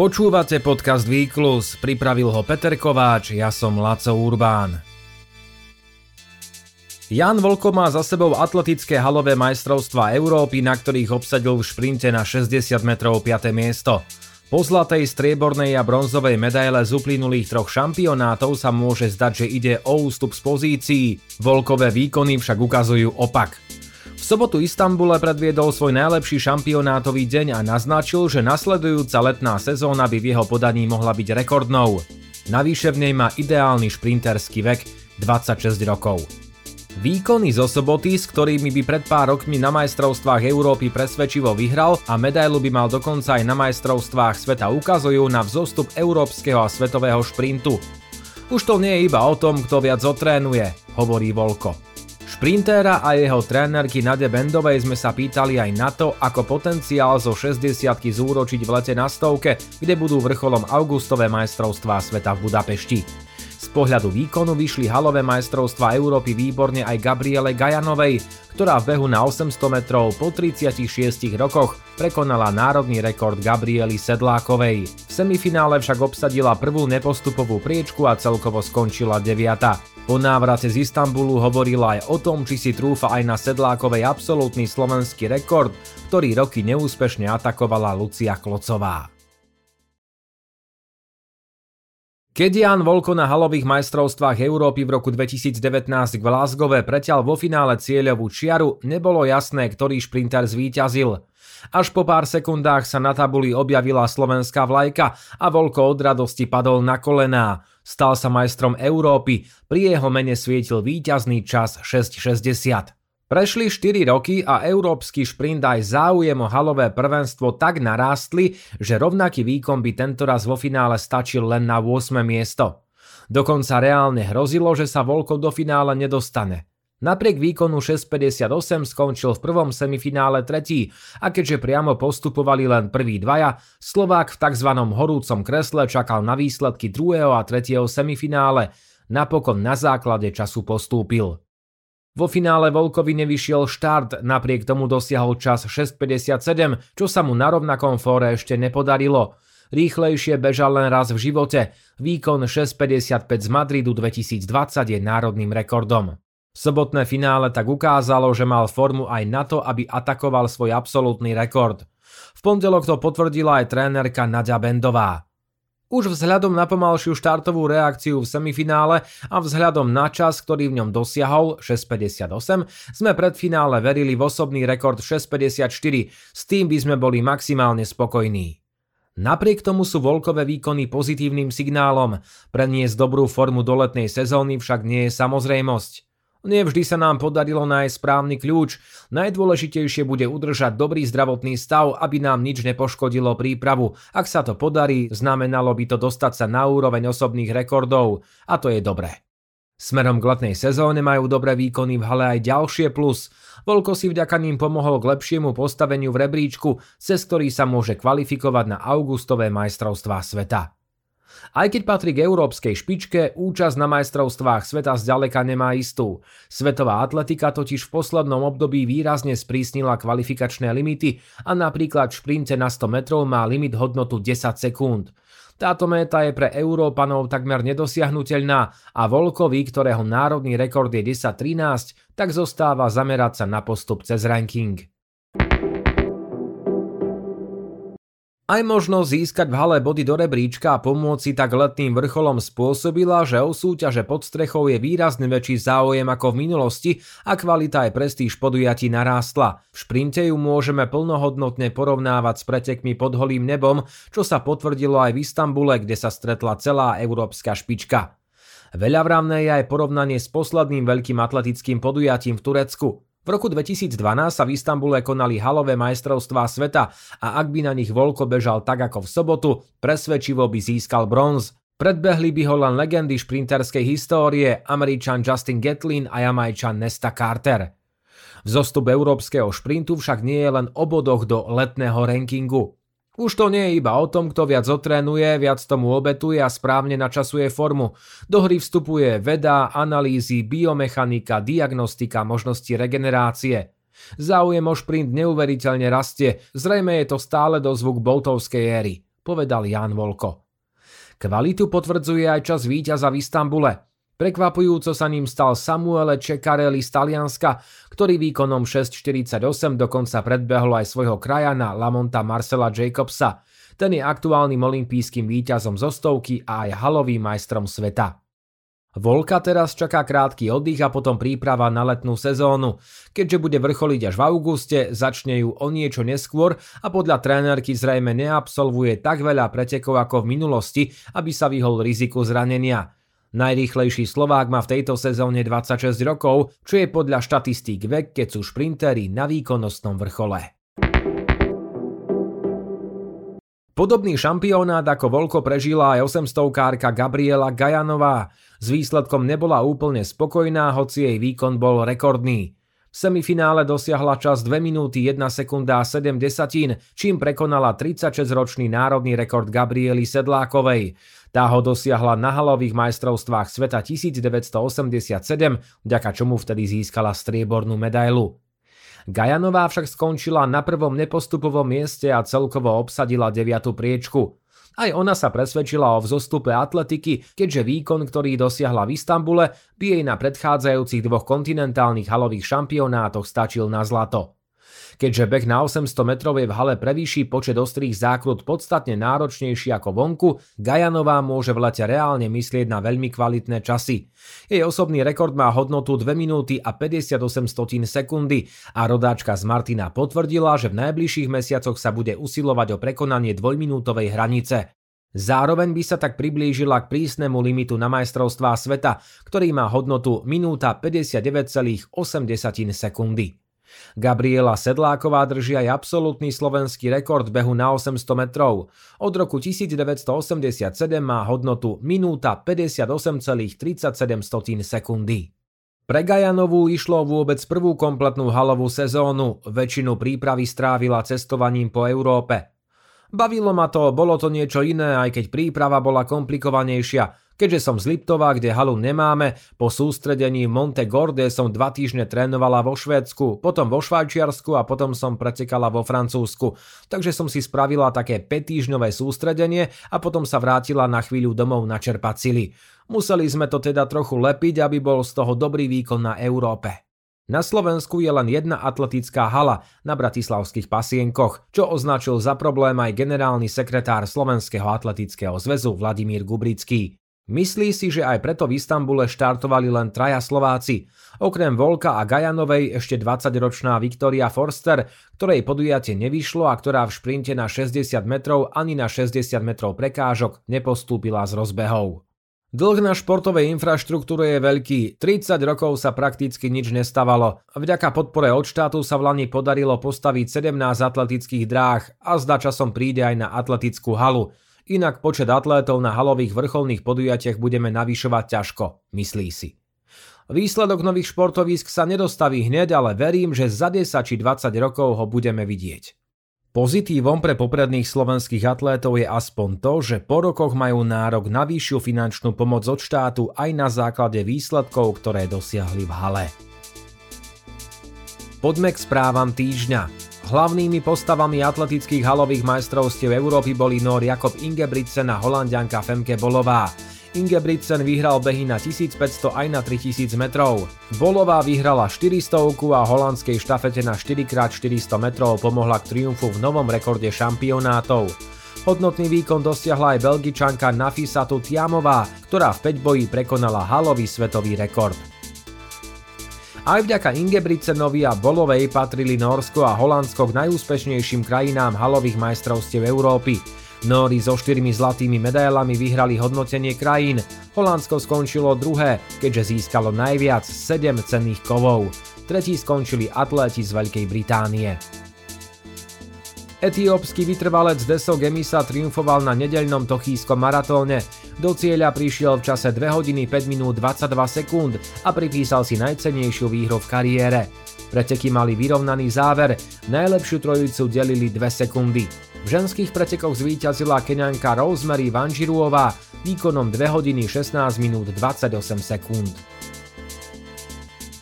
Počúvate podcast Výklus, pripravil ho Peter Kováč, ja som Laco Urbán. Jan Volko má za sebou atletické halové majstrovstvá Európy, na ktorých obsadil v šprinte na 60 metrov 5. miesto. Po zlatej, striebornej a bronzovej medaile z uplynulých troch šampionátov sa môže zdať, že ide o ústup z pozícií. Volkové výkony však ukazujú opak sobotu Istambule predviedol svoj najlepší šampionátový deň a naznačil, že nasledujúca letná sezóna by v jeho podaní mohla byť rekordnou. Navyše v nej má ideálny šprinterský vek 26 rokov. Výkony zo soboty, s ktorými by pred pár rokmi na majstrovstvách Európy presvedčivo vyhral a medailu by mal dokonca aj na majstrovstvách sveta ukazujú na vzostup európskeho a svetového šprintu. Už to nie je iba o tom, kto viac otrénuje, hovorí Volko. Šprintéra a jeho trénerky Nade Bendovej sme sa pýtali aj na to, ako potenciál zo 60 zúročiť v lete na stovke, kde budú vrcholom augustové majstrovstvá sveta v Budapešti. Pohľadu výkonu vyšli halové majstrovstvá Európy výborne aj Gabriele Gajanovej, ktorá v behu na 800 metrov po 36 rokoch prekonala národný rekord Gabriely Sedlákovej. V semifinále však obsadila prvú nepostupovú priečku a celkovo skončila 9. Po návrate z Istanbulu hovorila aj o tom, či si trúfa aj na Sedlákovej absolútny slovenský rekord, ktorý roky neúspešne atakovala Lucia Klocová. Keď Jan Volko na halových majstrovstvách Európy v roku 2019 v Glasgowe preťal vo finále cieľovú čiaru, nebolo jasné, ktorý šprinter zvíťazil. Až po pár sekundách sa na tabuli objavila slovenská vlajka a Volko od radosti padol na kolená. Stal sa majstrom Európy, pri jeho mene svietil víťazný čas 6.60. Prešli 4 roky a európsky šprint aj záujem o halové prvenstvo tak narástli, že rovnaký výkon by tentoraz vo finále stačil len na 8. miesto. Dokonca reálne hrozilo, že sa Volko do finále nedostane. Napriek výkonu 6.58 skončil v prvom semifinále tretí a keďže priamo postupovali len prví dvaja, Slovák v tzv. horúcom kresle čakal na výsledky druhého a tretieho semifinále, napokon na základe času postúpil. Vo finále Volkovi nevyšiel štart, napriek tomu dosiahol čas 6.57, čo sa mu na rovnakom fóre ešte nepodarilo. Rýchlejšie bežal len raz v živote, výkon 6.55 z Madridu 2020 je národným rekordom. Sobotné finále tak ukázalo, že mal formu aj na to, aby atakoval svoj absolútny rekord. V pondelok to potvrdila aj trénerka Nadia Bendová. Už vzhľadom na pomalšiu štartovú reakciu v semifinále a vzhľadom na čas, ktorý v ňom dosiahol 6.58, sme pred finále verili v osobný rekord 6.54, s tým by sme boli maximálne spokojní. Napriek tomu sú Volkové výkony pozitívnym signálom, preniesť dobrú formu do letnej sezóny však nie je samozrejmosť. Nevždy sa nám podarilo nájsť správny kľúč. Najdôležitejšie bude udržať dobrý zdravotný stav, aby nám nič nepoškodilo prípravu. Ak sa to podarí, znamenalo by to dostať sa na úroveň osobných rekordov. A to je dobré. Smerom k letnej sezóne majú dobré výkony v hale aj ďalšie plus. Volko si vďaka ním pomohol k lepšiemu postaveniu v rebríčku, cez ktorý sa môže kvalifikovať na augustové majstrovstvá sveta. Aj keď patrí k európskej špičke, účasť na majstrovstvách sveta zďaleka nemá istú. Svetová atletika totiž v poslednom období výrazne sprísnila kvalifikačné limity a napríklad v šprinte na 100 metrov má limit hodnotu 10 sekúnd. Táto méta je pre Európanov takmer nedosiahnutelná a Volkovi, ktorého národný rekord je 10-13, tak zostáva zamerať sa na postup cez ranking. Aj možnosť získať v hale body do rebríčka a pomôcť si tak letným vrcholom spôsobila, že o súťaže pod strechou je výrazne väčší záujem ako v minulosti a kvalita aj prestíž podujatí narástla. V šprinte ju môžeme plnohodnotne porovnávať s pretekmi pod holým nebom, čo sa potvrdilo aj v Istambule, kde sa stretla celá európska špička. Veľavravné je aj porovnanie s posledným veľkým atletickým podujatím v Turecku. V roku 2012 sa v Istambule konali halové majstrovstvá sveta a ak by na nich Volko bežal tak ako v sobotu, presvedčivo by získal bronz. Predbehli by ho len legendy šprinterskej histórie, Američan Justin Gatlin a Jamajčan Nesta Carter. Vzostup európskeho šprintu však nie je len o bodoch do letného rankingu. Už to nie je iba o tom, kto viac otrénuje, viac tomu obetuje a správne načasuje formu. Do hry vstupuje veda, analýzy, biomechanika, diagnostika, možnosti regenerácie. Záujem o šprint neuveriteľne rastie, zrejme je to stále dozvuk boltovskej éry. povedal Jan Volko. Kvalitu potvrdzuje aj čas víťaza v Istambule. Prekvapujúco sa ním stal Samuele Čekareli z Talianska, ktorý výkonom 6.48 dokonca predbehol aj svojho krajana Lamonta Marcela Jacobsa. Ten je aktuálnym olympijským víťazom zo stovky a aj halovým majstrom sveta. Volka teraz čaká krátky oddych a potom príprava na letnú sezónu. Keďže bude vrcholiť až v auguste, začne ju o niečo neskôr a podľa trénerky zrejme neabsolvuje tak veľa pretekov ako v minulosti, aby sa vyhol riziku zranenia. Najrýchlejší Slovák má v tejto sezóne 26 rokov, čo je podľa štatistík vek, keď sú šprintery na výkonnostnom vrchole. Podobný šampionát ako Volko prežila aj 800-kárka Gabriela Gajanová. S výsledkom nebola úplne spokojná, hoci jej výkon bol rekordný. V semifinále dosiahla čas 2 minúty 1 sekunda a 7 desatín, čím prekonala 36-ročný národný rekord Gabriely Sedlákovej. Tá ho dosiahla na halových majstrovstvách sveta 1987, vďaka čomu vtedy získala striebornú medailu. Gajanová však skončila na prvom nepostupovom mieste a celkovo obsadila deviatu priečku. Aj ona sa presvedčila o vzostupe atletiky, keďže výkon, ktorý dosiahla v Istambule, by jej na predchádzajúcich dvoch kontinentálnych halových šampionátoch stačil na zlato. Keďže beh na 800 metrov je v hale prevýši počet ostrých zákrut podstatne náročnejší ako vonku, Gajanová môže v lete reálne myslieť na veľmi kvalitné časy. Jej osobný rekord má hodnotu 2 minúty a 58 stotín sekundy a rodáčka z Martina potvrdila, že v najbližších mesiacoch sa bude usilovať o prekonanie dvojminútovej hranice. Zároveň by sa tak priblížila k prísnemu limitu na majstrovstvá sveta, ktorý má hodnotu minúta 59,8 sekundy. Gabriela Sedláková drží aj absolútny slovenský rekord behu na 800 metrov. Od roku 1987 má hodnotu minúta 58,37 sekundy. Pre Gajanovú išlo vôbec prvú kompletnú halovú sezónu, väčšinu prípravy strávila cestovaním po Európe. Bavilo ma to, bolo to niečo iné, aj keď príprava bola komplikovanejšia, Keďže som z Liptova, kde halu nemáme, po sústredení Monte Gorde som dva týždne trénovala vo Švédsku, potom vo Švajčiarsku a potom som pretekala vo Francúzsku. Takže som si spravila také 5 týždňové sústredenie a potom sa vrátila na chvíľu domov načerpať sily. Museli sme to teda trochu lepiť, aby bol z toho dobrý výkon na Európe. Na Slovensku je len jedna atletická hala na Bratislavských pasienkoch, čo označil za problém aj generálny sekretár Slovenského atletického zväzu Vladimír Gubrický. Myslí si, že aj preto v Istambule štartovali len traja Slováci. Okrem Volka a Gajanovej ešte 20-ročná Viktoria Forster, ktorej podujatie nevyšlo a ktorá v šprinte na 60 metrov ani na 60 metrov prekážok nepostúpila z rozbehov. Dlh na športovej infraštruktúre je veľký, 30 rokov sa prakticky nič nestávalo. Vďaka podpore od štátu sa v Lani podarilo postaviť 17 atletických dráh a zda časom príde aj na atletickú halu. Inak počet atlétov na halových vrcholných podujatiach budeme navyšovať ťažko, myslí si. Výsledok nových športovísk sa nedostaví hneď, ale verím, že za 10 či 20 rokov ho budeme vidieť. Pozitívom pre popredných slovenských atlétov je aspoň to, že po rokoch majú nárok na vyššiu finančnú pomoc od štátu aj na základe výsledkov, ktoré dosiahli v hale. Poďme k správam týždňa. Hlavnými postavami atletických halových majstrovstiev Európy boli Nor Jakob Ingebrigtsen a holandianka Femke Bolová. Ingebrigtsen vyhral behy na 1500 aj na 3000 metrov. Bolová vyhrala 400 a holandskej štafete na 4x400 metrov pomohla k triumfu v novom rekorde šampionátov. Hodnotný výkon dosiahla aj belgičanka Nafisatu Tiamová, ktorá v 5 boji prekonala halový svetový rekord. Aj vďaka Ingebrigtsenovi a Bolovej patrili Norsko a Holandsko k najúspešnejším krajinám halových majstrovstiev Európy. Nóri so štyrmi zlatými medailami vyhrali hodnotenie krajín. Holandsko skončilo druhé, keďže získalo najviac 7 cenných kovov. Tretí skončili atléti z Veľkej Británie. Etiópsky vytrvalec Deso Gemisa triumfoval na nedeľnom tochískom maratóne. Do cieľa prišiel v čase 2 hodiny 5 minút 22 sekúnd a pripísal si najcennejšiu výhru v kariére. Preteky mali vyrovnaný záver, najlepšiu trojicu delili 2 sekundy. V ženských pretekoch zvíťazila keňanka Rosemary Vanžiruová výkonom 2 hodiny 16 minút 28 sekúnd.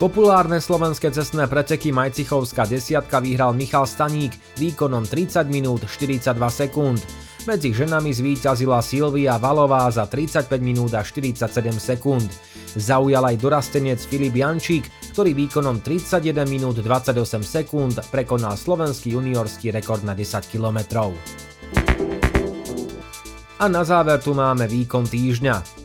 Populárne slovenské cestné preteky Majcichovská desiatka vyhral Michal Staník výkonom 30 minút 42 sekúnd. Medzi ženami zvíťazila Silvia Valová za 35 minút a 47 sekúnd. Zaujal aj dorastenec Filip Jančík, ktorý výkonom 31 minút 28 sekúnd prekonal slovenský juniorský rekord na 10 kilometrov. A na záver tu máme výkon týždňa.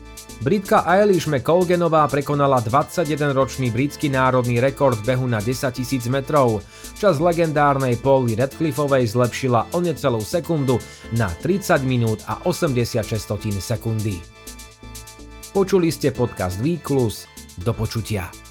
Britka Eilish McColganová prekonala 21-ročný britský národný rekord behu na 10 000 metrov. Čas legendárnej Polly Redcliffovej zlepšila o necelú sekundu na 30 minút a 86 sekundy. Počuli ste podcast Výklus. Do počutia.